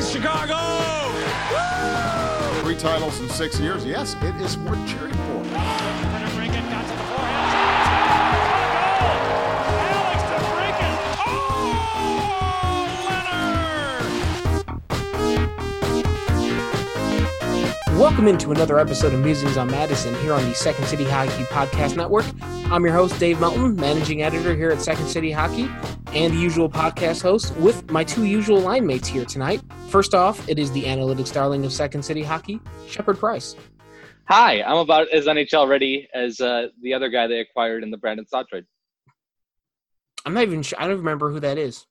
Race Chicago! Three titles in six years. Yes, it is worth cheering for. Welcome into another episode of Musings on Madison here on the Second City Hockey Podcast Network. I'm your host, Dave Melton, managing editor here at Second City Hockey, and the usual podcast host with my two usual line mates here tonight. First off, it is the analytics darling of Second City Hockey, Shepard Price. Hi, I'm about as NHL ready as uh, the other guy they acquired in the Brandon Saad trade, I'm not even sure, I don't remember who that is.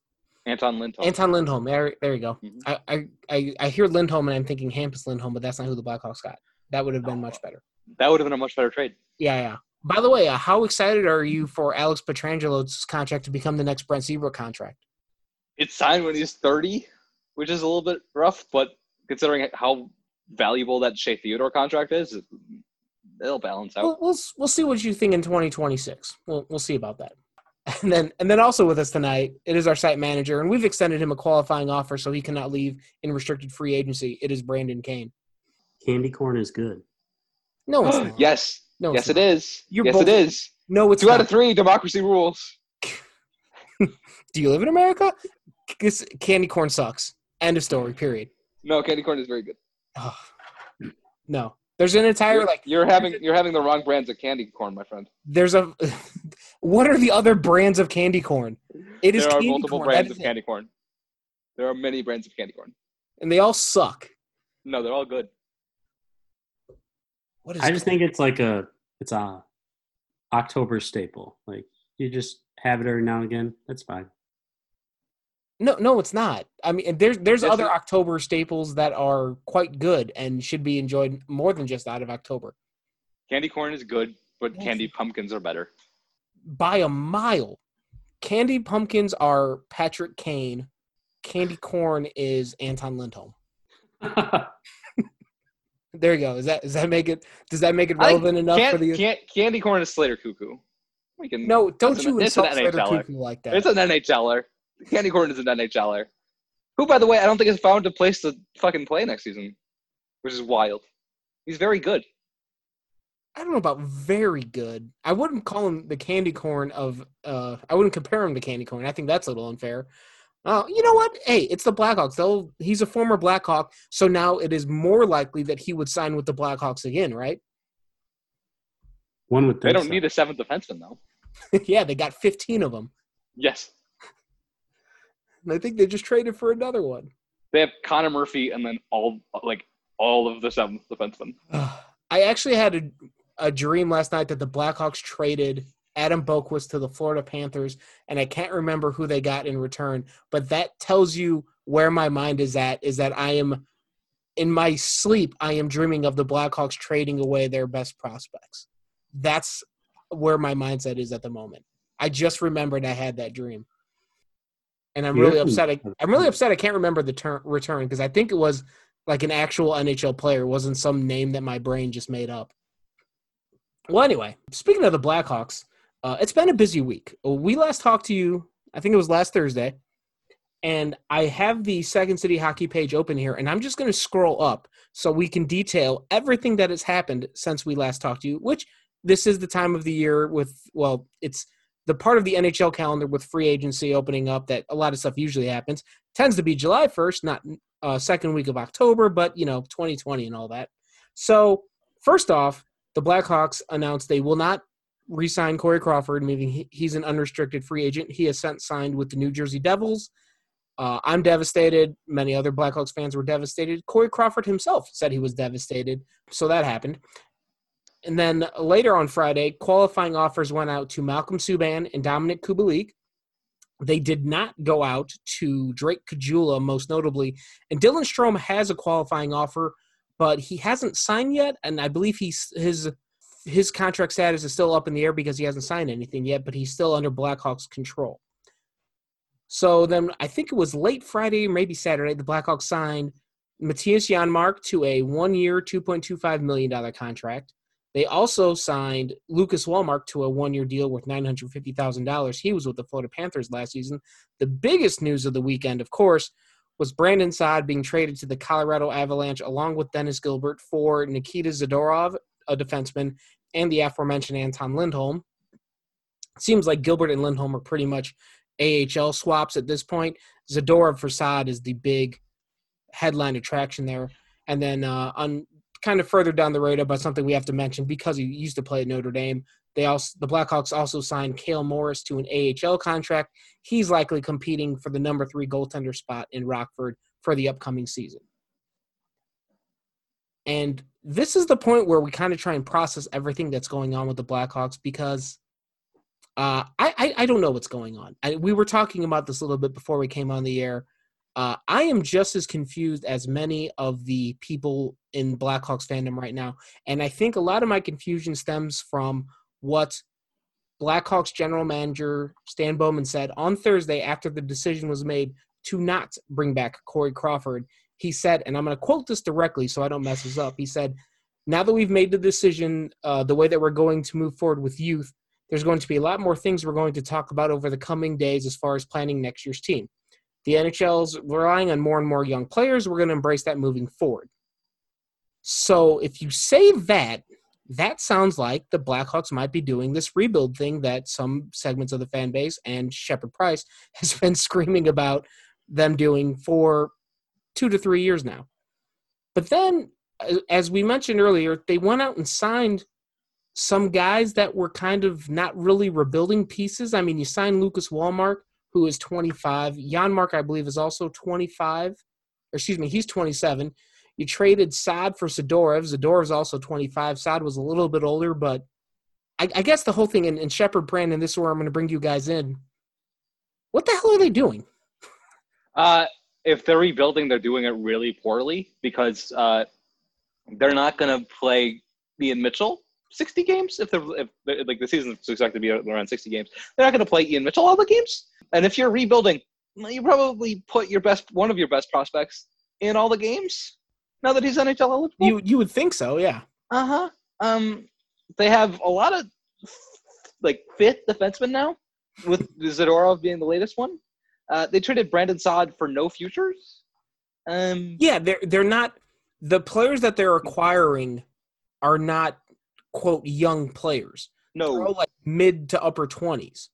Anton Lindholm. Anton Lindholm. There, there you go. Mhm. I, I, I, I hear Lindholm and I'm thinking Hampus Lindholm, but that's not who the Blackhawks got. That would have been much better. that would have been a much better trade. Yeah, yeah. By the way, uh, how excited are you for Alex Pietrangelo's contract to become the next Brent Seabrook contract? It's signed when he's 30, which is a little bit rough, but considering how valuable that Shea Theodore contract is, it- it'll balance out. We'll, we'll we'll see what you think in 2026. We'll we'll see about that. And then and then also with us tonight, it is our site manager, and we've extended him a qualifying offer so he cannot leave in restricted free agency. It is Brandon Kane. Candy corn is good. No, it's not. yes, no, yes, it not. is. You're yes, both- it is. No, it's Two out of three, democracy rules. Do you live in America? 'Cause Candy corn sucks. End of story. Period. No, candy corn is very good. Ugh. No, there's an entire You're, like you're having you're having the wrong brands of candy corn, my friend. there's a. what are the other brands of candy corn? It is there are multiple corn. brands of candy corn. There are many brands of candy corn. and they all suck. No, they're all good. What is? I just think it's like a it's a October staple. Like you just have it every now and again. That's fine. No, no, it's not. I mean, there's there's Yes, other it- October staples that are quite good and should be enjoyed more than just out of October Candy corn is good, but Yes. candy pumpkins are better. by a mile. Candy pumpkins are Patrick Kane. Candy corn is Anton Lindholm. There you go. Is that does that make it does that make it relevant enough Can- for the? can- candy corn is Slater Koekkoek. We can. no, don't you it's an insult Slater NHLer. Koekkoek like that. It's an NHLer. Candy corn is an NHLer. Who, by the way, I don't think has found a place to fucking play next season, which is wild. He's very good. I don't know about very good. I wouldn't call him the candy corn of. uh I wouldn't compare him to candy corn. I think that's a little unfair. Uh, you know what? Hey, it's the Blackhawks. They'll, he's a former Blackhawk, so now it is more likely that he would sign with the Blackhawks again, right? One would They don't so. need a seventh defenseman though. yeah, they got 15 of them. Yes, And I think they just traded for another one. they have Connor Murphy and then all like all of the seventh defensemen. I actually had a, a dream last night that the Blackhawks traded Adam Boqvist to the Florida Panthers, and I can't remember who they got in return. But that tells you where my mind is at. Is that I am in my sleep, I am dreaming of the Blackhawks trading away their best prospects. That's where my mindset is at the moment. I just remembered I had that dream, and I'm really Yeah. upset. I, I'm really upset. I can't remember the ter- return because I think it was like an actual NHL player. It wasn't some name that my brain just made up. Well, anyway, speaking of the Blackhawks, uh, it's been a busy week. We last talked to you, I think it was last Thursday, and I have the Second City Hockey page open here, and I'm just going to scroll up so we can detail everything that has happened since we last talked to you. Which this is the time of the year with, well, it's the part of the NHL calendar with free agency opening up that a lot of stuff usually happens. Tends to be July 1st, not uh, second week of October, but you know, 2020 and all that. So, first off, the Blackhawks announced they will not re-sign Corey Crawford, meaning he, he's an unrestricted free agent. He has sent signed with the New Jersey Devils. Uh, I'm devastated. Many other Blackhawks fans were devastated. Corey Crawford himself said he was devastated. So that happened. And then later on Friday, qualifying offers went out to Malcolm Subban and Dominik Kubalik. They did not go out to Drake Caggiula, most notably. And Dylan Strome has a qualifying offer, but he hasn't signed yet. And I believe he's his his contract status is still up in the air because he hasn't signed anything yet, but he's still under Blackhawks control. So then I think it was late Friday, maybe Saturday, the Blackhawks signed Mattias Janmark to a one year, $2.25 million contract. They also signed Lucas Wallmark to a one year deal worth $950,000. He was with the Florida Panthers last season. The biggest news of the weekend, of course, was Brandon Saad being traded to the Colorado Avalanche along with Dennis Gilbert for Nikita Zadorov, a defenseman, and the aforementioned Anton Lindholm. seems like Gilbert and Lindholm are pretty much AHL swaps at this point. Zadorov for Saad is the big headline attraction there. And then uh, on kind of further down the radar, but something we have to mention because he used to play at Notre Dame. They also the Blackhawks also signed Cale Morris to an AHL contract. He's likely competing for the number three goaltender spot in Rockford for the upcoming season. And this is the point where we kind of try and process everything that's going on with the Blackhawks because uh, I, I, I don't know what's going on. I, we were talking about this a little bit before we came on the air. Uh, I am just as confused as many of the people in Blackhawks fandom right now, and I think a lot of my confusion stems from what Blackhawks general manager Stan Bowman said on Thursday after the decision was made to not bring back Corey Crawford. He said, and I'm going to quote this directly so I don't mess this up. He said, "Now that we've made the decision, uh, the way that we're going to move forward with youth, there's going to be a lot more things we're going to talk about over the coming days as far as planning next year's team. The NHL's relying on more and more young players. We're going to embrace that moving forward. So if you say that, that sounds like the Blackhawks might be doing this rebuild thing that some segments of the fan base and Shepard Price has been screaming about them doing for two to three years now. But then, as we mentioned earlier, they went out and signed some guys that were kind of not really rebuilding pieces. I mean, you signed Lucas Wallmark, who is 25. Janmark, I believe, is also 25. Or excuse me, he's 27. You traded Saad for Zadorov. Zadorov's also 25. Saad was a little bit older, but I, I guess the whole thing, and, and Shepard Brandon, this is where I'm going to bring you guys in. What the hell are they doing? Uh, if they're rebuilding, they're doing it really poorly because uh, they're not going to play Ian Mitchell 60 games if they're if like the season's expected to be around 60 games. They're not going to play Ian Mitchell all the games. And if you're rebuilding, you probably put your best one of your best prospects in all the games now that he's NHL eligible? You you would think so, yeah. Uh huh. Um, they have a lot of like fifth defensemen now, with Zadorov being the latest one. Uh, they traded Brandon Saad for no futures. Um, yeah, they're they're not the players that they're acquiring are not quote young players. No, they're all like mid to upper twenties.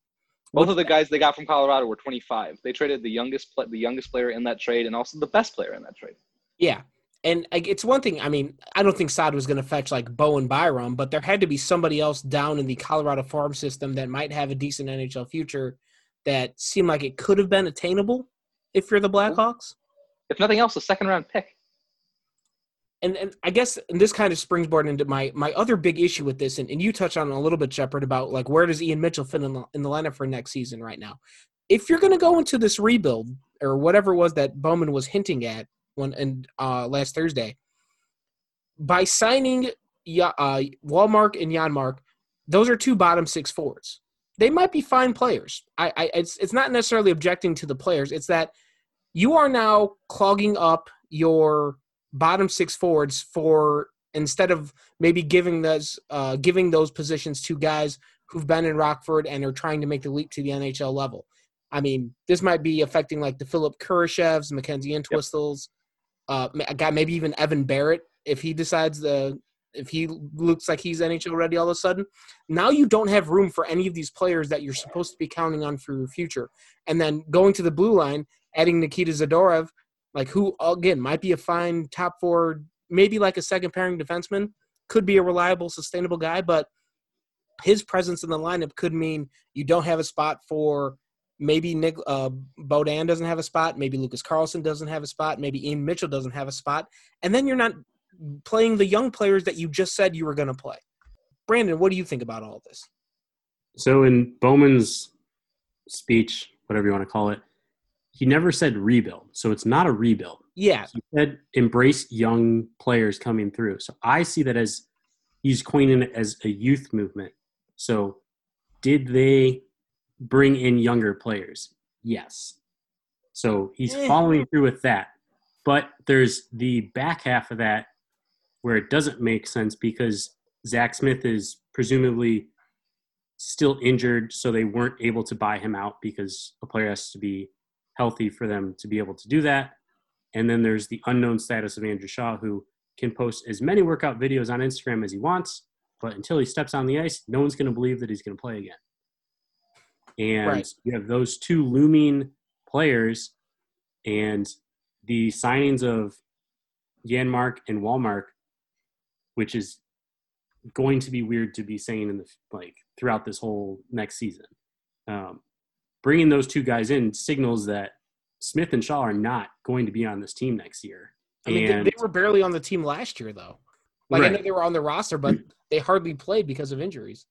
Both of the guys they got from Colorado were 25. They traded the youngest the youngest player in that trade and also the best player in that trade. Yeah, and it's one thing. I mean, I don't think Saad was going to fetch like Bowen Byram, but there had to be somebody else down in the Colorado farm system that might have a decent NHL future that seemed like it could have been attainable if you're the Blackhawks. If nothing else, a second round pick. And, and I guess and this kind of springboard into my my other big issue with this, and, and you touched on a little bit, Shepard, about like where does Ian Mitchell fit in the, in the lineup for next season right now? If you're going to go into this rebuild or whatever it was that Bowman was hinting at, one and uh, last Thursday. By signing uh, Wallmark and Janmark, those are two bottom six forwards. They might be fine players. I, I it's it's not necessarily objecting to the players. It's that you are now clogging up your bottom six forwards for instead of maybe giving those uh, giving those positions to guys who've been in Rockford and are trying to make the leap to the NHL level. I mean, this might be affecting like the Philip Kurashevs, Mackenzie Entwistles, uh, a guy maybe even Evan Barratt if he decides the if he looks like he's NHL ready all of a sudden. Now you don't have room for any of these players that you're supposed to be counting on for your future. And then going to the blue line, adding Nikita Zadorov, like who again might be a fine top four, maybe like a second pairing defenseman, could be a reliable, sustainable guy, but his presence in the lineup could mean you don't have a spot for maybe Nick uh, Beaudin doesn't have a spot, maybe Lucas Carlsson doesn't have a spot, maybe Ian Mitchell doesn't have a spot, and then you're not playing the young players that you just said you were going to play. Brandon, what do you think about all this? So in Bowman's speech, whatever you want to call it, he never said rebuild. So it's not a rebuild. Yeah. He said embrace young players coming through. So I see that as he's coining it as a youth movement. So did they bring in younger players? Yes. So he's Eh. following through with that. But there's the back half of that where it doesn't make sense because Zach Smith is presumably still injured, so they weren't able to buy him out because a player has to be healthy for them to be able to do that. And then there's the unknown status of Andrew Shaw, who can post as many workout videos on Instagram as he wants, but until he steps on the ice, no one's going to believe that he's going to play again. And Right. you have those two looming players, and the signings of Yanmark and Wallmark, which is going to be weird to be saying in the like throughout this whole next season. Um, bringing those two guys in signals that Smith and Shaw are not going to be on this team next year. I mean, they, And- they were barely on the team last year, though. Like I know they were on the roster, but they hardly played because of injuries.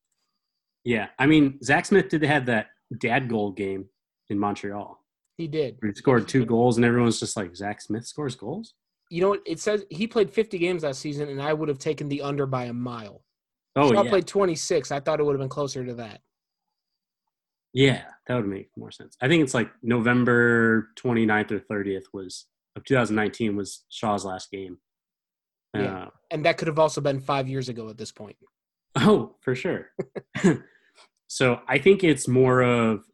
Yeah, I mean, Zach Smith did have that dad goal game in Montreal. He did. He scored two goals, and everyone's just like, Zach Smith scores goals? You know what? It says he played 50 games that season, and I would have taken the under by a mile. Oh, Shaw yeah. played 26. I thought it would have been closer to that. Yeah, that would make more sense. I think it's like November 29th or 30th was of 2019 was Shaw's last game. Yeah. Uh, And that could have also been five years ago at this point. Oh, for sure. so I think it's more of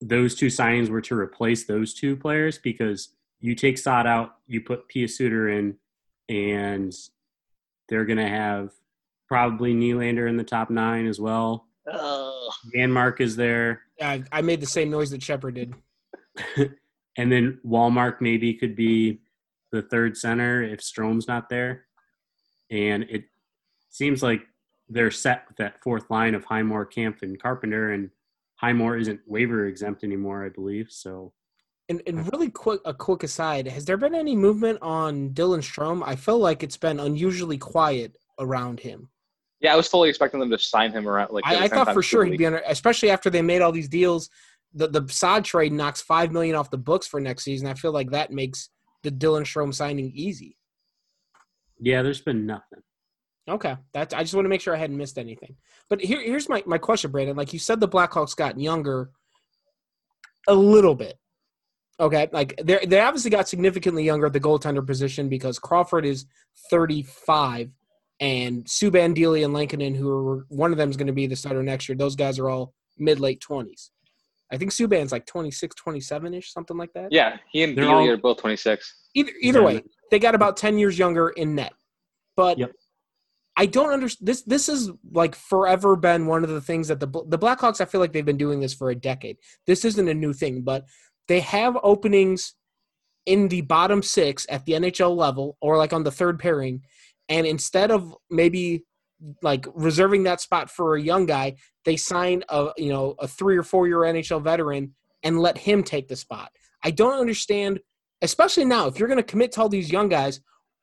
those two signings were to replace those two players because you take Saad out, you put Pius Suter in, and they're going to have probably Nylander in the top nine as well. Ugh. Mark is there. I, I made the same noise that Shepard did. and then Wallmark maybe could be the third center if Strome's not there. And it seems like they're set with that fourth line of Highmore, Kampf, and Carpenter, and Highmore isn't waiver exempt anymore, I believe. So And, and really quick, a quick aside: Has there been any movement on Dylan Strome? I feel like it's been unusually quiet around him. Yeah, I was fully expecting them to sign him around. Like I, I thought for sure he'd be under, especially after they made all these deals. The the Saad trade knocks five million off the books for next season. I feel like that makes the Dylan Strome signing easy. yeah, there's been nothing. Okay, that's I just want to make sure I hadn't missed anything. But here, here's my my question, Brandon. Like you said, the Blackhawks got younger a little bit. Okay, like they they obviously got significantly younger at the goaltender position because Crawford is 35, and Subban, Delia, and Lankinen, who are one of them is going to be the starter next year. Those guys are all mid late 20s. I think Subban's like 26, 27 ish, something like that. Yeah, he and They're Delia all- are both 26. Either either Yeah. way, they got about ten years younger in net. But Yep. I don't understand this. This is like forever been one of the things that the the Blackhawks. I feel like they've been doing this for a decade. This isn't a new thing, but they have openings in the bottom six at the NHL level, or like on the third pairing, and instead of maybe like reserving that spot for a young guy, they sign a you know a three or four year NHL veteran and let him take the spot. I don't understand especially now, if you're going to commit to all these young guys,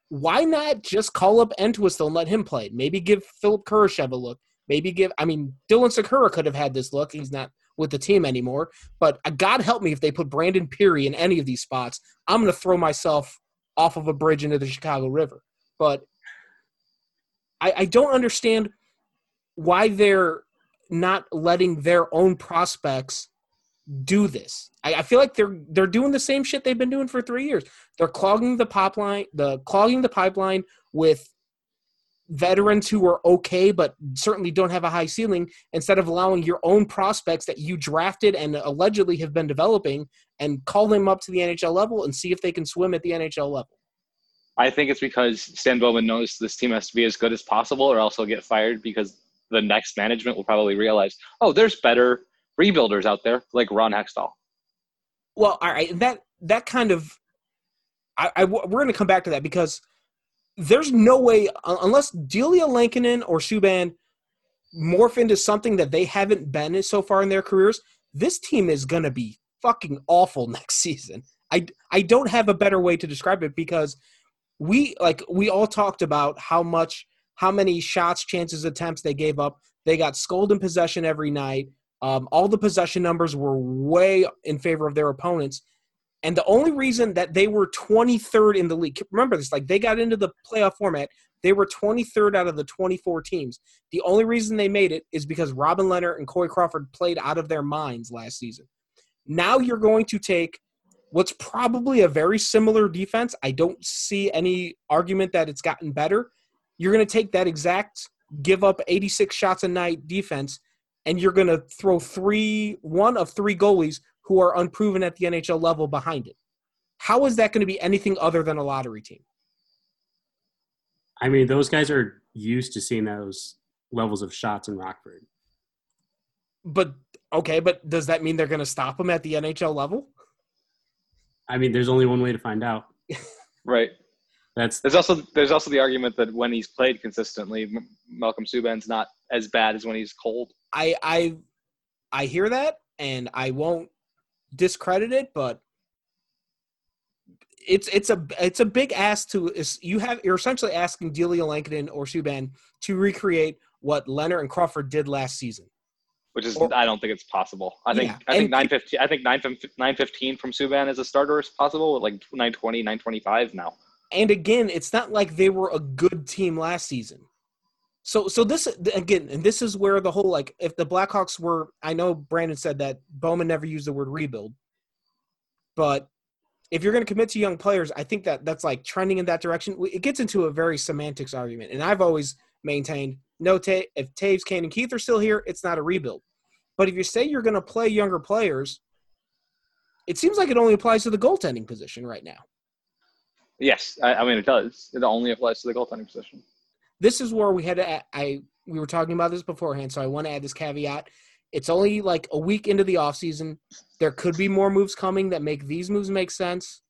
why not just call up Entwistle and let him play? Maybe give Philip Kurashev a look. Maybe give, I mean, Dylan Sikura could have had this look. He's not with the team anymore. But uh, God help me if they put Brandon Pirri in any of these spots. I'm going to throw myself off of a bridge into the Chicago River. But I, I don't understand why they're not letting their own prospects do this. I, I feel like they're they're doing the same shit they've been doing for three years. They're clogging the pipeline, the clogging the pipeline with veterans who are okay but certainly don't have a high ceiling instead of allowing your own prospects that you drafted and allegedly have been developing and call them up to the NHL level and see if they can swim at the NHL level. I think it's because Stan Bowman knows this team has to be as good as possible, or else he'll get fired because the next management will probably realize, oh, there's better rebuilders out there, like Ron Hextall. Well, all right, that that kind of, I, I we're going to come back to that because there's no way unless Delia Lankinen or Subban morph into something that they haven't been so far in their careers. This team is going to be fucking awful next season. I I don't have a better way to describe it because we like we all talked about how much how many shots, chances, attempts they gave up. They got scolded in possession every night. Um, all the possession numbers were way in favor of their opponents. And the only reason that they were 23rd in the league, remember this, like they got into the playoff format, they were 23rd out of the 24 teams. The only reason they made it is because Robin Lehner and Corey Crawford played out of their minds last season. Now you're going to take what's probably a very similar defense. I don't see any argument that it's gotten better. You're going to take that exact give up 86 shots a night defense and you're going to throw three one of three goalies who are unproven at the NHL level behind it. How is that going to be anything other than a lottery team? I mean, those guys are used to seeing those levels of shots in Rockford. But okay, but does that mean they're going to stop them at the NHL level? I mean, there's only one way to find out. Right. That's There's also there's also the argument that when he's played consistently, M- Malcolm Subban's not as bad as when he's cold. I I I hear that and I won't discredit it, but it's it's a it's a big ask to is you have you're essentially asking Delia Lankinen or Subban to recreate what Lehner and Crawford did last season. Which is Or- I don't think it's possible. I think Yeah, I think nine fifteen I think nine nine fifteen from Subban as a starter is possible. With like 920, 925 now. And again, it's not like they were a good team last season. So so this again, and this is where the whole like if the Blackhawks were I know Brandon said that Bowman never used the word rebuild. But if you're going to commit to young players, I think that that's like trending in that direction. It gets into a very semantics argument, and I've always maintained no. Ta- if Toews, Kane, and Keith are still here, it's not a rebuild. But if you say you're going to play younger players, it seems like it only applies to the goaltending position right now. Yes, I, I mean it does. It only applies to the goaltending position. This is where we had to I we were talking about this beforehand, so I want to add this caveat. It's only like a week into the offseason. There could be more moves coming that make these moves make sense.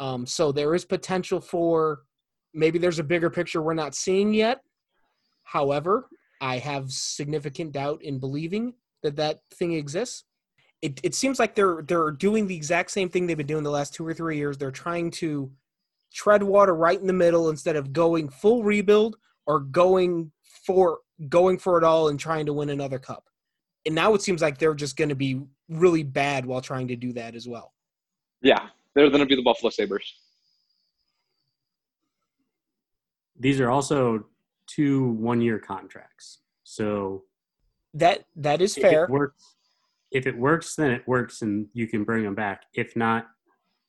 Um, so there is potential for maybe there's a bigger picture we're not seeing yet. However, I have significant doubt in believing that that thing exists. It, it seems like they're they're doing the exact same thing they've been doing the last two or three years. They're trying to tread water right in the middle instead of going full rebuild or going for going for it all and trying to win another cup. And now it seems like they're just going to be really bad while trying to do that as well. Yeah, they're going to be the Buffalo Sabres. these are also two one-year contracts. So That that is if fair. it works, if it works, then it works, and you can bring them back. If not,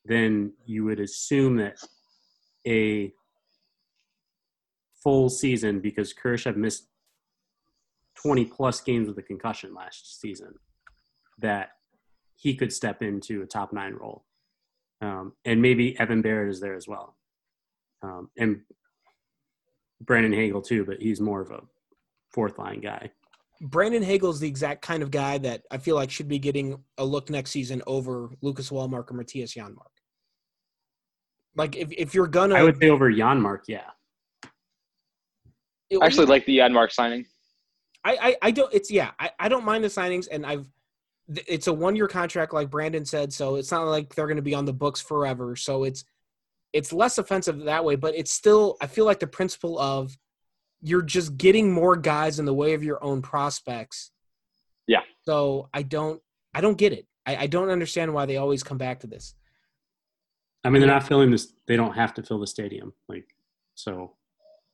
then you would assume that a full season because Kurashev missed 20 plus games with a concussion last season, that he could step into a top nine role. Um, and maybe Evan Barratt is there as well. Um, and Brandon Hagel too, but he's more of a fourth line guy. Brandon Hagel is the exact kind of guy that I feel like should be getting a look next season over Lucas Wallmark or Mattias Janmark. Like if, if you're gonna I would say over Janmark, yeah. it- I actually like the Yanmark signing. I, I, I don't. It's yeah. I, I don't mind the signings, and I've. It's a one year contract, like Brandon said, so it's not like they're going to be on the books forever. So it's, it's less offensive that way, but it's still. I feel like the principle of, you're just getting more guys in the way of your own prospects. Yeah. So I don't. I don't get it. I, I don't understand why they always come back to this. I mean, they're not filling this. They don't have to fill the stadium. Like, so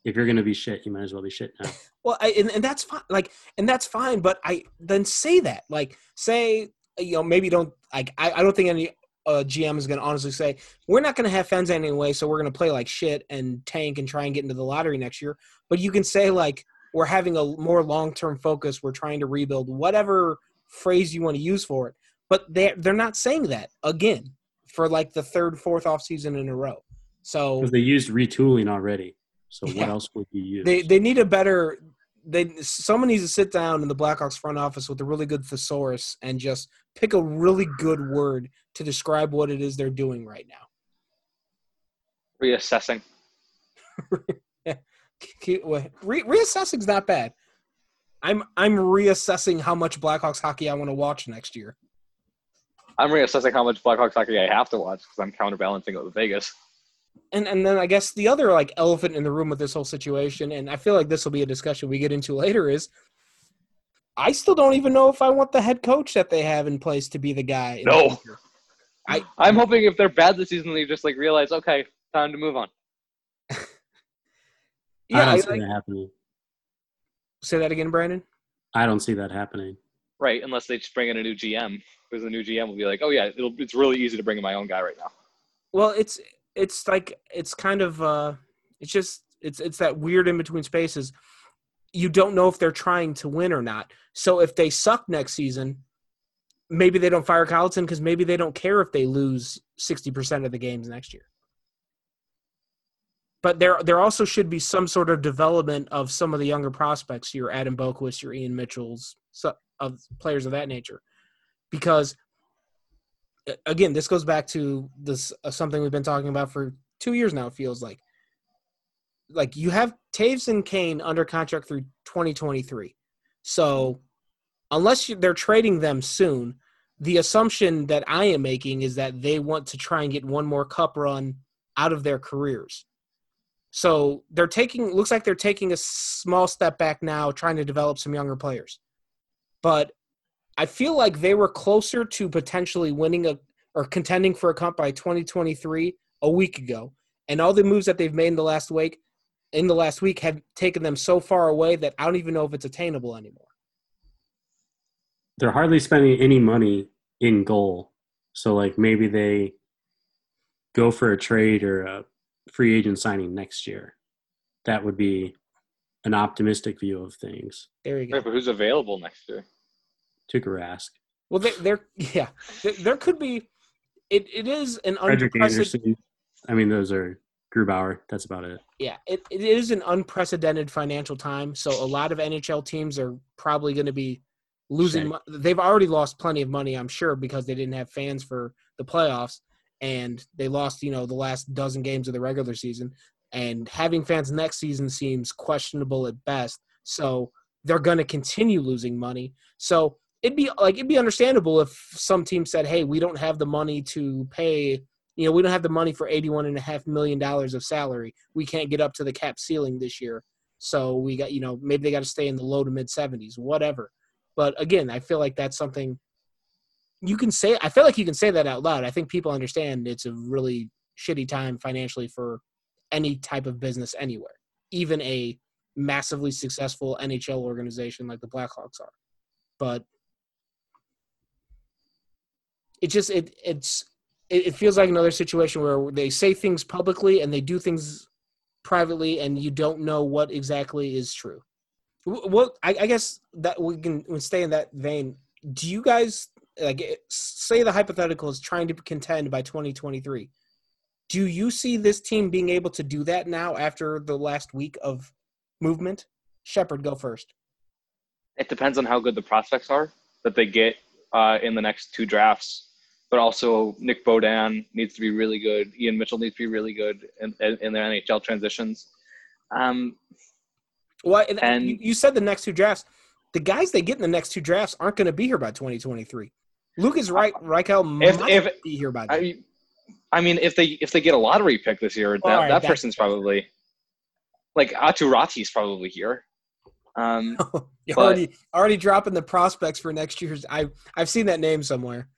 if you're going to be shit, you might as well be shit now. Well, I, and, and that's fine. Like, and that's fine. But I then say that, like, say, you know, maybe don't like. I, I don't think any uh, GM is going to honestly say we're not going to have fans anyway, so we're going to play like shit and tank and try and get into the lottery next year. But you can say like we're having a more long term focus. We're trying to rebuild whatever phrase you want to use for it. But they they're not saying that again for like the third, fourth off season in a row. So they used retooling already. So Yeah. what else would you use? they they need a better they someone needs to sit down in the Blackhawks front office with a really good thesaurus and just pick a really good word to describe what it is they're doing right now. Reassessing. Re- reassessing's not bad. I'm I'm reassessing how much Blackhawks hockey I want to watch next year. I'm reassessing how much Blackhawks hockey I have to watch because I'm counterbalancing it with Vegas. And and then I guess the other like elephant in the room with this whole situation, and I feel like this will be a discussion we get into later, is I still don't even know if I want the head coach that they have in place to be the guy. in the No. future. I'm hoping if they're bad this season, they just like realize, okay, time to move on. yeah, I don't I, see like, that happening. say that again, Brandon. I don't see that happening. Right, unless they just bring in a new GM, because the new GM will be like, oh yeah, it's really easy to bring in my own guy right now. Well, it's it's like it's kind of uh it's just it's it's that weird in between spaces. You don't know if they're trying to win or not. So if they suck next season, maybe they don't fire Colliton because maybe they don't care if they lose sixty percent of the games next year. But there, there also should be some sort of development of some of the younger prospects. Your Adam Boqvist, your Ian Mitchell's, so, of players of that nature, because again, this goes back to this uh, something we've been talking about for two years now. It feels like, like you have Toews and Kane under contract through 2023, so unless you, they're trading them soon, the assumption that I am making is that they want to try and get one more cup run out of their careers. So they're taking looks like they're taking a small step back now, trying to develop some younger players. But I feel like they were closer to potentially winning a or contending for a cup by 2023 a week ago. And all the moves that they've made in the last week in the last week have taken them so far away that I don't even know if it's attainable anymore. They're hardly spending any money in goal. So like maybe they go for a trade or a free agent signing next year. That would be an optimistic view of things. There you go. Right, but who's available next year? Tuukka Rask. Well, there, there yeah, there, there could be. It, it is an Frederik unprecedented. Andersen. I mean, those are Grubauer. That's about it. Yeah, it, it is an unprecedented financial time. So a lot of NHL teams are probably going to be losing. Mo- They've already lost plenty of money, I'm sure, because they didn't have fans for the playoffs, and they lost, you know, the last dozen games of the regular season. And having fans next season seems questionable at best. So they're going to continue losing money. So it'd be like it'd be understandable if some team said, "Hey, we don't have the money to pay." You know, we don't have the money for eighty-one and a half million dollars of salary. We can't get up to the cap ceiling this year, so we got you know maybe they got to stay in the low to mid seventies, whatever. But again, I feel like that's something you can say. I feel like you can say that out loud. I think people understand it's a really shitty time financially for any type of business anywhere, even a massively successful NHL organization like the Blackhawks are. But it just it it's it, feels like another situation where they say things publicly and they do things privately, and you don't know what exactly is true. What I, I guess that we can we stay in that vein. Do you guys like say the hypothetical is trying to contend by 2023? Do you see this team being able to do that now after the last week of movement? Shepard, go first. It depends on how good the prospects are that they get uh, in the next two drafts. But also, Nick Beaudin needs to be really good. Ian Mitchell needs to be really good in, in, in their NHL transitions. Um, Well, and, And- you, said the next two drafts. The guys they get in the next two drafts aren't going to be here by 2023. Lucas Reich, Reichel If- might if- be here by then. I, I mean, if they if they get a lottery pick this year, that, right, that that- person's probably like Aturati's probably here. Um, You're but- already already dropping the prospects for next year's. I I've seen that name somewhere.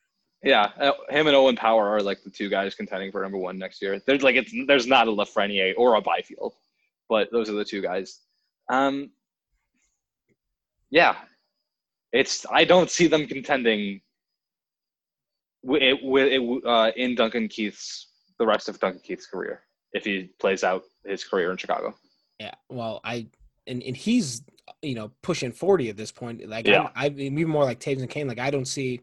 yeah, uh, him and Owen Power are like the two guys contending for number one next year. There's like it's there's not a Lafreniere or a Byfield, but those are the two guys. Um, yeah, it's I don't see them contending with, it, uh, in Duncan Keith's the rest of Duncan Keith's career if he plays out his career in Chicago. Yeah. Well, I and and he's you know pushing 40 at this point. Like Yeah. I'm, I'm even more like Toews and Kane. Like I don't see.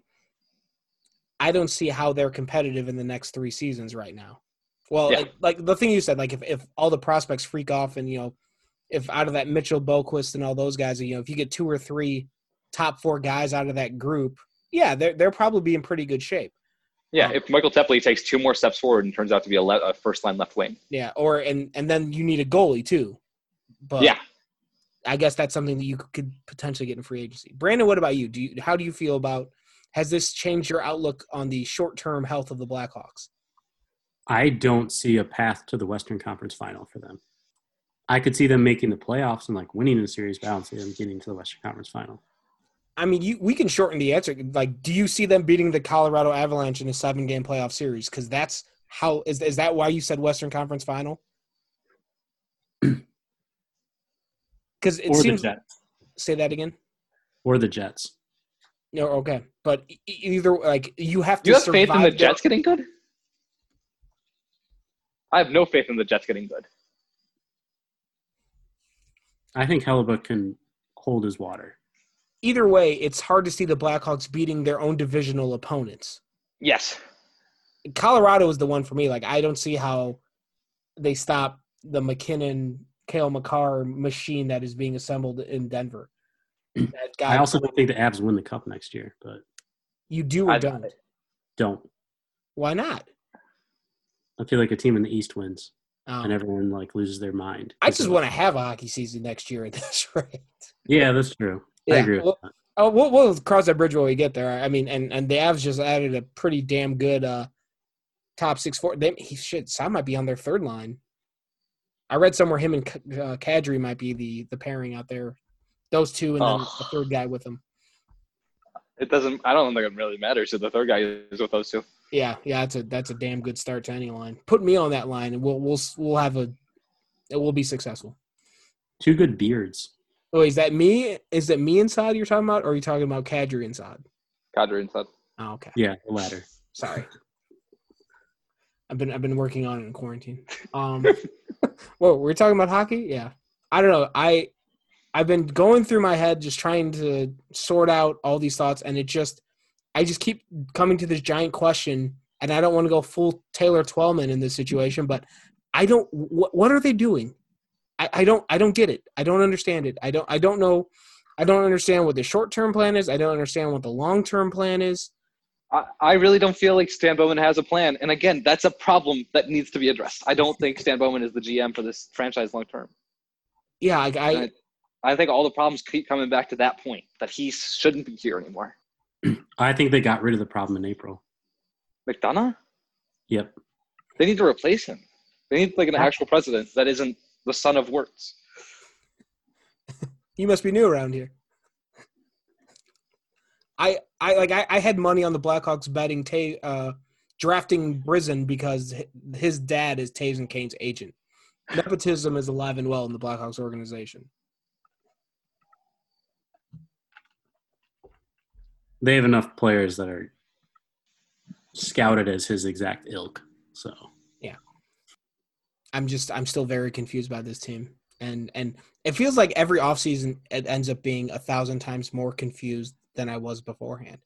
I don't see how they're competitive in the next three seasons right now. Well, Yeah. like, like the thing you said, like if, if all the prospects freak off and you know, if out of that Mitchell, Boqvist, and all those guys, you know, if you get two or three top four guys out of that group, yeah, they're they're probably be in pretty good shape. Yeah, Um, if Michael Teply takes two more steps forward and turns out to be a, le- a first line left wing. Yeah, or and and then you need a goalie too. But yeah, I guess that's something that you could potentially get in free agency. Brandon, what about you? Do you how do you feel about has this changed your outlook on the short term health of the Blackhawks? I don't see a path to the Western Conference Final for them. I could see them making the playoffs and like winning the series, but I don't see them getting to the Western Conference Final. I mean, you we can shorten the answer. Like, do you see them beating the Colorado Avalanche in a seven game playoff series? Because that's how is is that why you said Western Conference Final? Because it or seems. the Jets. Say that again. Or the Jets. No, okay, but e- either like you have to. you have faith in the Jets getting good? I have no faith in the Jets getting good. I think Hellebuyck can hold his water. Either way, it's hard to see the Blackhawks beating their own divisional opponents. Yes. Colorado is the one for me. Like I don't see how they stop the MacKinnon, Cale Makar machine that is being assembled in Denver. That guy, I also don't think the Avs win the cup next year, but you do or I- don't. don't. Why not? I feel like a team in the East wins, Um, and everyone like loses their mind. I just want to have a hockey season next year at this rate. Yeah, that's true. I Yeah, agree with well- Oh, we'll, we'll cross that bridge when we get there. I mean, and and the Avs just added a pretty damn good uh top six four. They he shit. Sam might be on their third line. I read somewhere him and K- uh, Kadri might be the the pairing out there. Those two and then Oh. the third guy with them. It doesn't. I don't think it really matters who the third guy is with those two. Yeah, yeah, that's a that's a damn good start to any line. Put me on that line, and we'll we'll we'll have a it will be successful. Two good beards. Oh, is that me? Is that me inside you're talking about, or are you talking about Kadri inside? Kadri inside. Oh, okay. Yeah, the latter. Sorry. I've been I've been working on it in quarantine. Um Whoa, we're talking about hockey? Yeah. I don't know. I I've been going through my head just trying to sort out all these thoughts and it just I just keep coming to this giant question and I don't want to go full Taylor Twellman in this situation, but I don't what, what are they doing? I, I don't I don't get it. I don't understand it. I don't I don't know I don't understand what the short term plan is. I don't understand what the long term plan is. I, I really don't feel like Stan Bowman has a plan. And again, that's a problem that needs to be addressed. I don't think Stan Bowman is the GM for this franchise long term. Yeah, I, I I think all the problems keep coming back to that point that he shouldn't be here anymore. I think they got rid of the problem in April. McDonough? Yep. They need to replace him. They need like an actual president that isn't the son of Wirtz. You must be new around here. I I like I, I had money on the Blackhawks betting Ta- uh, drafting Brisson because his dad is Toews and Kane's agent. Nepotism is alive and well in the Blackhawks organization. They have enough players that are scouted as his exact ilk. So I'm just I'm still very confused by this team. And and it feels like every offseason it ends up being a thousand times more confused than I was beforehand.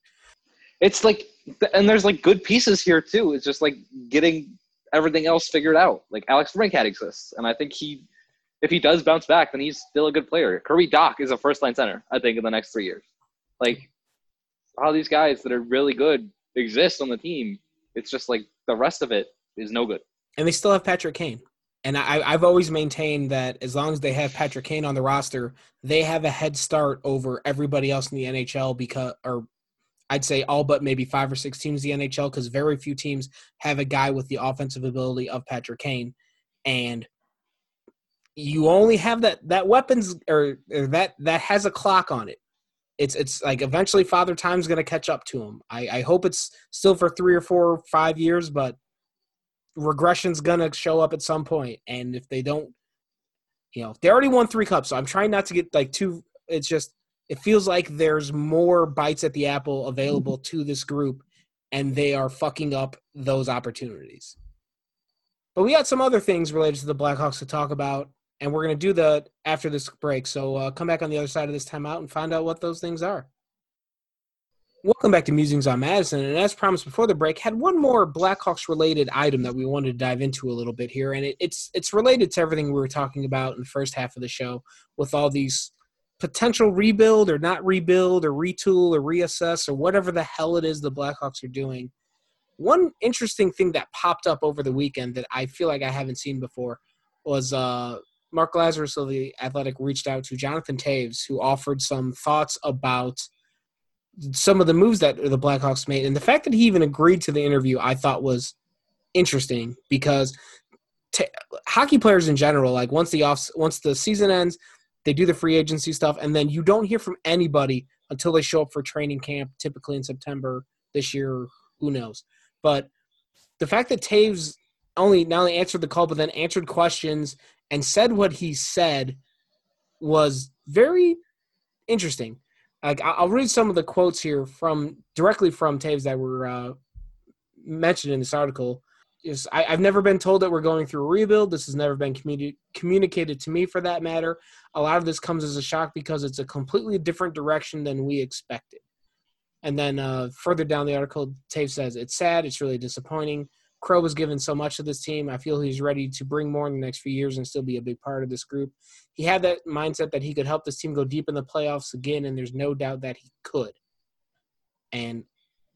It's like, and there's like good pieces here too. It's just like getting everything else figured out. Like Alex Rinkat exists, and I think he, if he does bounce back, then he's still a good player. Kirby Dach is a first line center, I think, in the next three years. Like all these guys that are really good exist on the team. It's just like the rest of it is no good. and they still have Patrick Kane. And I, I've always maintained that as long as they have Patrick Kane on the roster, they have a head start over everybody else in the NHL because, or I'd say all but maybe five or six teams in the NHL because very few teams have a guy with the offensive ability of Patrick Kane, and you only have that that weapons or, or that that has a clock on it. It's it's like eventually Father Time's going to catch up to him. I, I hope it's still for three or four or five years, but regression's gonna show up at some point and if they don't you know they already won three cups so i'm trying not to get like too it's just it feels like there's more bites at the apple available to this group and they are fucking up those opportunities. But we got some other things related to the blackhawks to talk about and we're to do that after this break so uh, come back on the other side of this timeout and find out what those things are Welcome back to Musings on Madison. And as promised before the break, had one more Blackhawks related item that we wanted to dive into a little bit here, and it, it's it's related to everything we were talking about in the first half of the show with all these potential rebuild or not rebuild or retool or reassess or whatever the hell it is the Blackhawks are doing. One interesting thing that popped up over the weekend that I feel like I haven't seen before was uh, Mark Lazerus of the Athletic reached out to Jonathan Toews, who offered some thoughts about some of the moves that the Blackhawks made, and the fact that he even agreed to the interview, I thought was interesting because t- hockey players in general, like once the off, once the season ends, they do the free agency stuff, and then you don't hear from anybody until they show up for training camp, typically in September this year. Who knows? But the fact that Toews only not only answered the call, but then answered questions and said what he said was very interesting like I'll read some of the quotes here from directly from Toews that were uh, mentioned in this article. Yes, I, I've never been told that we're going through a rebuild. This has never been communi- communicated to me, for that matter. A lot of this comes as a shock because it's a completely different direction than we expected. And then uh, further down the article, Toews says it's sad. It's really disappointing. Crow was given so much to this team. I feel he's ready to bring more in the next few years and still be a big part of this group. He had that mindset that he could help this team go deep in the playoffs again, and there's no doubt that he could. And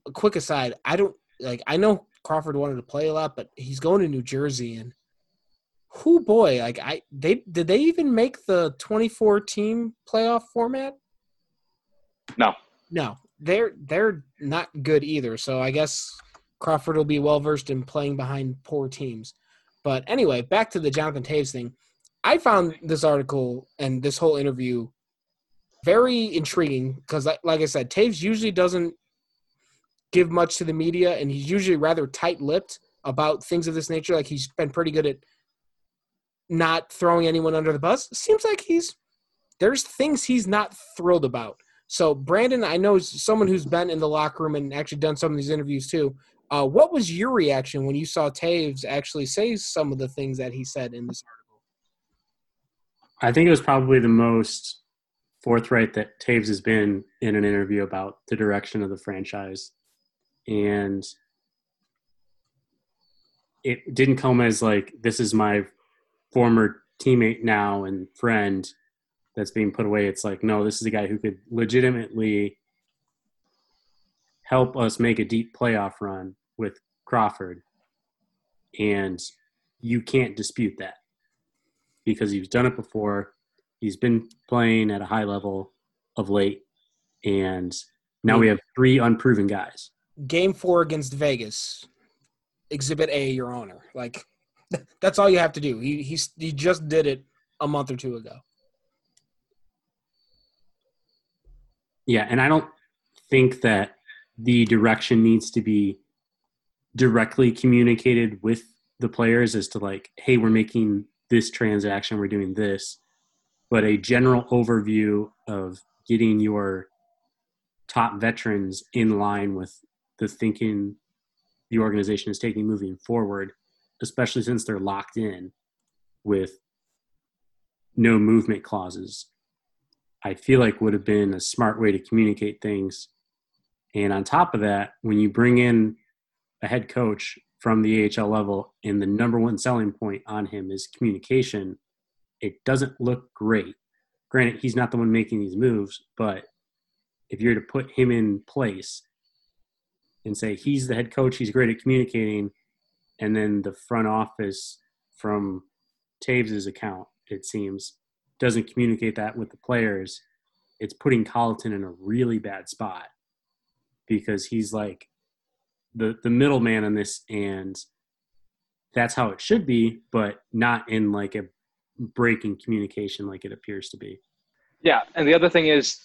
a quick aside, I don't like. I know Crawford wanted to play a lot, but he's going to New Jersey, and who boy, like I they did they even make the 24 team playoff format? No. No, they're they're not good either. So I guess Crawford will be well versed in playing behind poor teams. But anyway, back to the Jonathan Toews thing. I found this article and this whole interview very intriguing because, like, I said, Toews usually doesn't give much to the media, and he's usually rather tight-lipped about things of this nature. Like he's been pretty good at not throwing anyone under the bus. Seems like he's there's things he's not thrilled about. So Brandon, I know someone who's been in the locker room and actually done some of these interviews too. Uh, what was your reaction when you saw Toews actually say some of the things that he said in this article? I think it was probably the most forthright that Toews has been in an interview about the direction of the franchise. And it didn't come as like, this is my former teammate now and friend that's being put away. It's like, no, this is a guy who could legitimately help us make a deep playoff run with Crawford. And you can't dispute that because he's done it before. He's been playing at a high level of late. And now we have three unproven guys. Game four against Vegas, Exhibit A, Your Honor. Like that's all you have to do. He he's, he just did it a month or two ago. Yeah, and I don't think that the direction needs to be directly communicated with the players as to like, hey, we're making this transaction, we're doing this, but a general overview of getting your top veterans in line with the thinking the organization is taking moving forward, especially since they're locked in with no movement clauses. I feel like would have been a smart way to communicate things. And on top of that, when you bring in a head coach from the AHL level and the number one selling point on him is communication, it doesn't look great. Granted, he's not the one making these moves, but if you're to put him in place and say he's the head coach, he's great at communicating, and then the front office from Toews's account, it seems, doesn't communicate that with the players, it's putting Colliton in a really bad spot because he's like the the middleman in this, and that's how it should be, but not in like a breaking communication like it appears to be. Yeah, and the other thing is,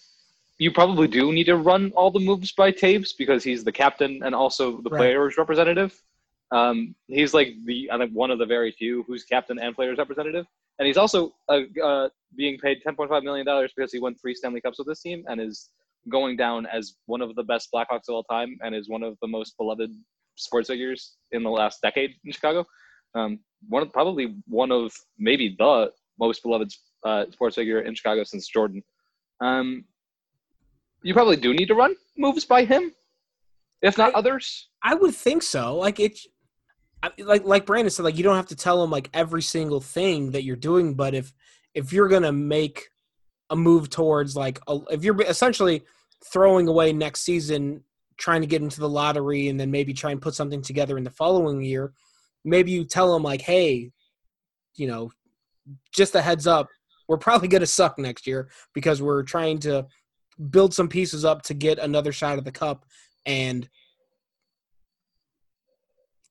you probably do need to run all the moves by Toews because he's the captain and also the Right. players representative. Um, he's like the I think one of the very few who's captain and players representative, and he's also uh, uh, being paid 10.5 million dollars because he won three Stanley Cups with this team and is going down as one of the best Blackhawks of all time and is one of the most beloved sports figures in the last decade in Chicago. Um, one of, probably one of maybe the most beloved uh, sports figure in Chicago since Jordan. Um, you probably do need to run moves by him, if not I- others. I would think so. Like it, like like Brandon said, like you don't have to tell him like every single thing that you're doing, but if if you're gonna make a move towards like a, if you're essentially throwing away next season, trying to get into the lottery, and then maybe try and put something together in the following year, maybe you tell them like, hey, you know, just a heads up, we're probably gonna suck next year because we're trying to build some pieces up to get another shot at the cup. And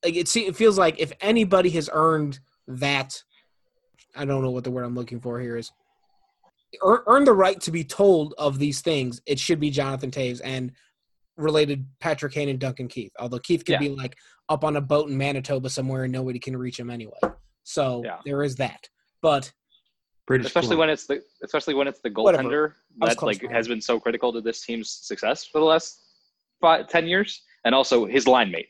like it, it feels like if anybody has earned that i don't know what the word i'm looking for here is earn, earn the right to be told of these things it should be jonathan toews and related patrick kane and duncan keith although keith could Yeah. be like up on a boat in manitoba somewhere and nobody can reach him anyway so Yeah. there is that but British especially Columbia. when it's the especially when it's the goaltender I that like has been so critical to this team's success for the last five, ten years, and also his line mate.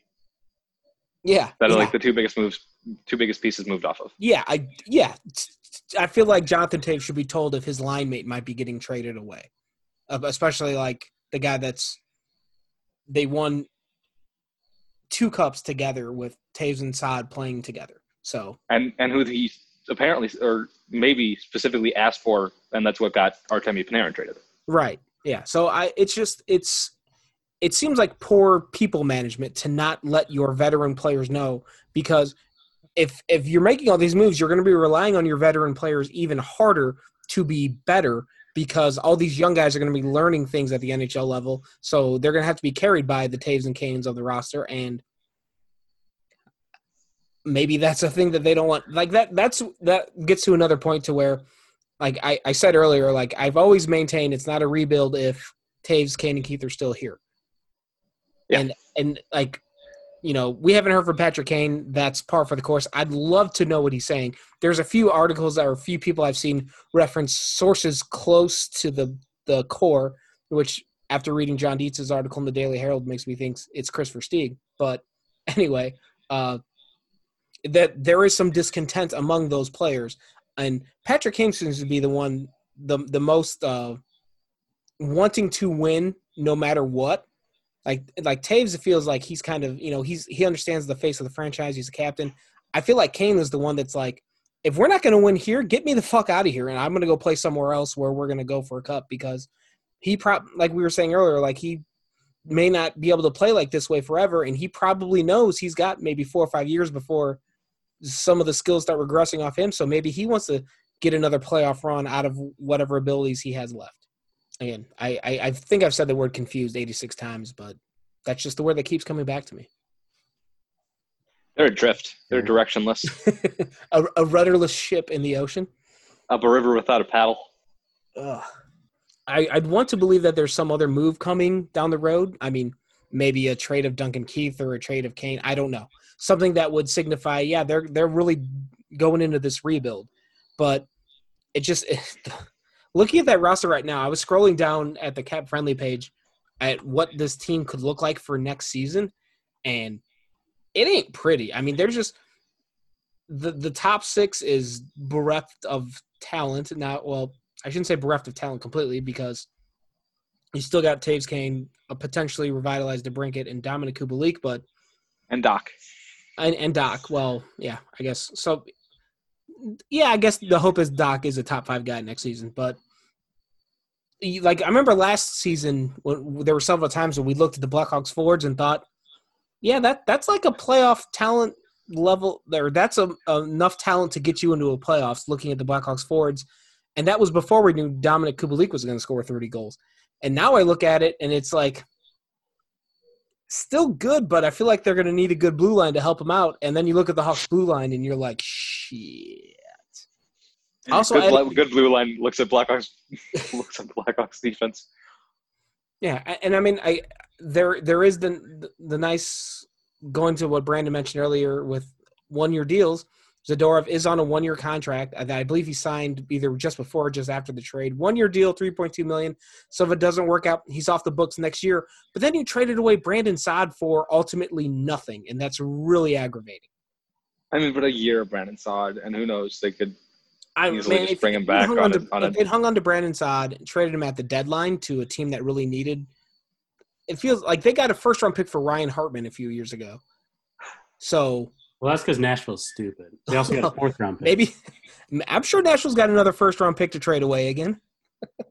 Yeah, that are yeah. like the two biggest moves, two biggest pieces moved off of. Yeah, I yeah, I feel like Jonathan Toews should be told if his line mate might be getting traded away, especially like the guy that's they won two cups together with Toews and Saad playing together. So and and who he apparently or maybe specifically asked for, and that's what got Artemi Panarin traded. right, yeah. So I it's just it's it seems like poor people management to not let your veteran players know because if if you're making all these moves, you're going to be relying on your veteran players even harder to be better because all these young guys are going to be learning things at the NHL level. So they're going to have to be carried by the Toews and Kanes of the roster and maybe that's a thing that they don't want like that that's that gets to another point to where like I, I said earlier like I've always maintained it's not a rebuild if Toews, Kane and Keith are still here. Yeah. And and like you know, we haven't heard from Patrick Kane. That's par for the course. I'd love to know what he's saying. There's a few articles or a few people I've seen reference sources close to the the core, which after reading John Dietz's article in the Daily Herald makes me think it's Kris Versteeg. But anyway, uh, that there is some discontent among those players, and Patrick Kane seems to be the one the the most uh, wanting to win no matter what like like Toews, it feels like he's kind of you know he's he understands the face of the franchise. He's a captain. I feel like Kane is the one that's like, if we're not going to win here, get me the fuck out of here, and I'm going to go play somewhere else where we're going to go for a cup because he prob like we were saying earlier, like he may not be able to play like this way forever, and he probably knows he's got maybe four or five years before some of the skills start regressing off him. So maybe he wants to get another playoff run out of whatever abilities he has left again, I, I, I think I've said the word confused 86 times, but that's just the word that keeps coming back to me. They're adrift. They're directionless. a, a rudderless ship in the ocean. Up a river without a paddle. Ugh. I, I'd want to believe that there's some other move coming down the road. I mean, maybe a trade of Duncan Keith or a trade of Kane. I don't know. Something that would signify, yeah, they're they're really going into this rebuild. But it just looking at that roster right now, I was scrolling down at the cap friendly page at what this team could look like for next season, and it ain't pretty. I mean, they're just the the top six is bereft of talent. Now, well, I shouldn't say bereft of talent completely because you still got Toews Kane, a potentially revitalized DeBrincat, and Dominik Kubalik, but And Doc. and, and Doc. Well, yeah, I guess so. Yeah, I guess the hope is Doc is a top five guy next season, but like I remember last season when there were several times when we looked at the Blackhawks forwards and thought, yeah, that that's like a playoff talent level there. That's a, enough talent to get you into a playoffs. Looking at the Blackhawks forwards, and that was before we knew Dominik Kubalik was going to score thirty goals. And now I look at it and it's like still good, but I feel like they're going to need a good blue line to help them out. And then you look at the Hawks blue line and you're like, shit. Also, good, I- good blue line looks at Blackhawks. looks at Blackhawks defense. Yeah, and I mean, I there there is the the nice going to what Brandon mentioned earlier with one year deals. Zadorov is on a one year contract that I believe he signed either just before or just after the trade. One year deal, three point two million. So if it doesn't work out, he's off the books next year. But then you traded away Brandon Saad for ultimately nothing, and that's really aggravating. I mean, but a year of Brandon Saad, and who knows, they could. I Easily just if- bring him if they'd back hung on to, a- on if a- they'd hung on to Brandon Saad and traded him at the deadline to a team that really needed. It feels like they got a first round pick for Ryan Hartman a few years ago. So Well, that's because Nashville's stupid. They also got a fourth round pick. maybe I'm sure Nashville's got another first round pick to trade away again.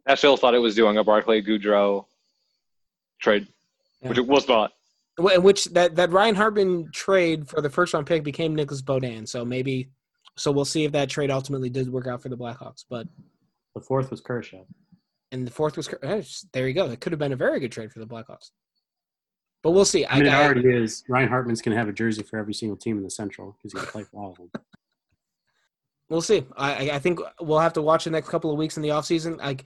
Nashville thought it was doing a Barclay Goodrow trade, which it was not. Which that, that Ryan Hartman trade for the first round pick became Nicholas Beaudin. So maybe so we'll see if that trade ultimately did work out for the Blackhawks. But The fourth was Kershaw. and the fourth was eh, there you go. It could have been a very good trade for the Blackhawks. But we'll see. I mean, it I- already is. Ryan Hartman's going to have a jersey for every single team in the Central because he's going to play for all of them. we'll see. I I- think we'll have to watch the next couple of weeks in the offseason. Like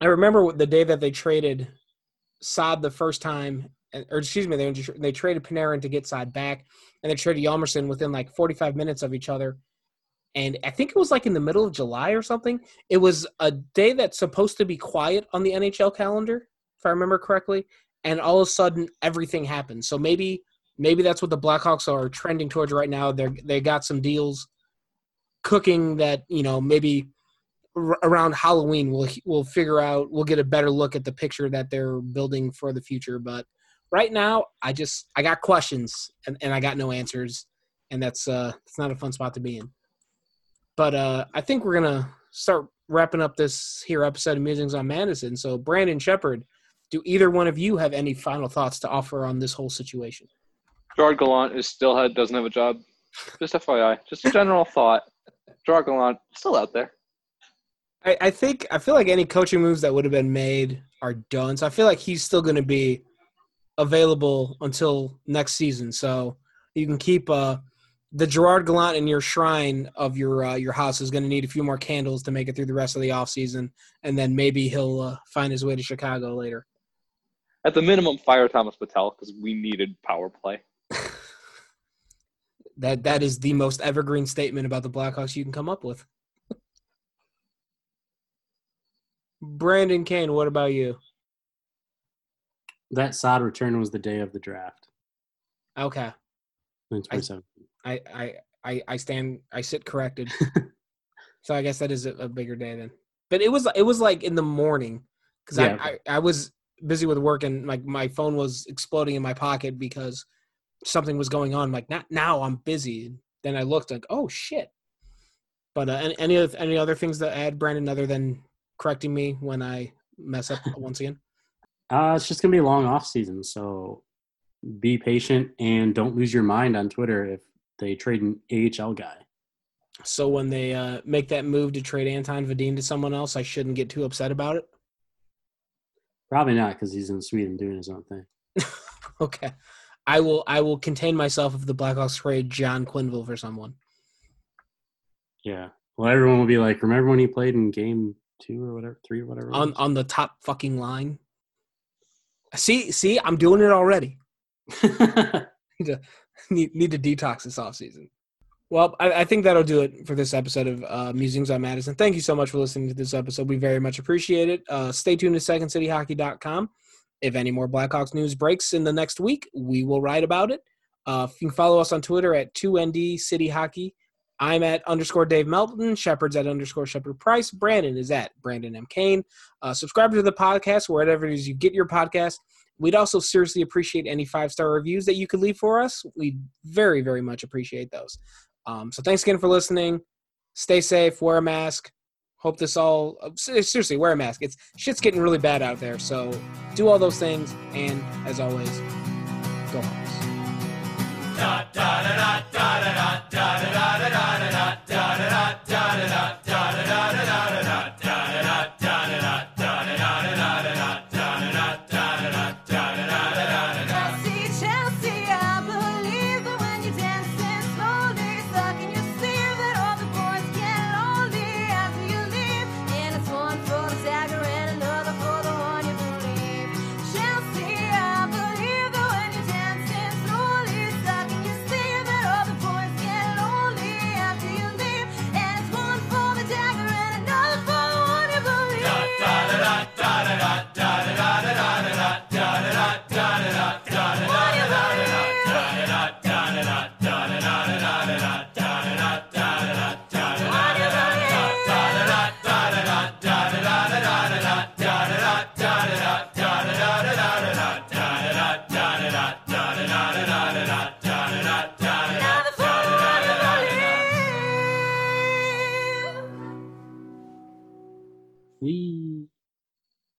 I remember the day that they traded Saad the first time, or excuse me, they they traded Panarin to get Saad back, and they traded Hjalmarsson within like 45 minutes of each other. And I think it was like in the middle of July or something. It was a day that's supposed to be quiet on the NHL calendar, if I remember correctly. And all of a sudden, everything happened. So maybe maybe that's what the Blackhawks are trending towards right now. They they got some deals cooking that you know maybe r- around Halloween we'll we'll figure out we'll get a better look at the picture that they're building for the future. But right now, I just I got questions and, and I got no answers, and that's uh it's not a fun spot to be in. But uh I think we're gonna start wrapping up this here episode of Musings on Madison. So Brandon Shepard, do either one of you have any final thoughts to offer on this whole situation? Gerard Gallant is still had, doesn't have a job. Just FYI, just a general thought. Gerard Gallant still out there. I, I think I feel like any coaching moves that would have been made are done. So I feel like he's still going to be available until next season. So you can keep uh, the Gerard Gallant in your shrine of your uh, your house is going to need a few more candles to make it through the rest of the off season, and then maybe he'll uh, find his way to Chicago later. At the minimum, fire Thomas Patel because we needed power play. That that is the most evergreen statement about the Blackhawks you can come up with. Brandon Kane, what about you? That Saad return was the day of the draft Okay, in 2017. I I I, I stand I sit corrected. so I guess that is a, a bigger day then. But it was it was like in the morning because Yeah. I, I I was busy with work and like my phone was exploding in my pocket because something was going on. I'm like not now I'm busy. Then I looked like oh shit. But uh, any any any other things to add, Brandon, other than correcting me when I mess up once again? Uh, it's just gonna be a long off season, so be patient and don't lose your mind on Twitter if they trade an AHL guy. So when they uh, make that move to trade Anton Wedin to someone else, I shouldn't get too upset about it. Probably not because he's in Sweden doing his own thing. Okay. I will I will contain myself if the Blackhawks trade John Quenneville for someone. Yeah. Well, everyone will be like, remember when he played in game two or whatever, three or whatever? On on the top fucking line. See, see, I'm doing it already. need, to, need to detox this offseason. Well, I, I think that'll do it for this episode of uh, Musings on Madison. Thank you so much for listening to this episode. We very much appreciate it. Uh, stay tuned to SecondCityHockey.com. If any more Blackhawks news breaks in the next week, we will write about it. Uh, you can follow us on Twitter at 2ND City Hockey. I'm at underscore Dave Melton. Shepard's at underscore Shepard Price. Brandon is at Brandon M. Kane. Uh, subscribe to the podcast wherever it is you get your podcast. We'd also seriously appreciate any five star reviews that you could leave for us. We very, very much appreciate those. Um, so thanks again for listening. Stay safe. Wear a mask. Hope this all uh, seriously wear a mask. It's shit's getting really bad out there. So do all those things. And as always, go Hawks. Da, da, da, da, da, da, da, da.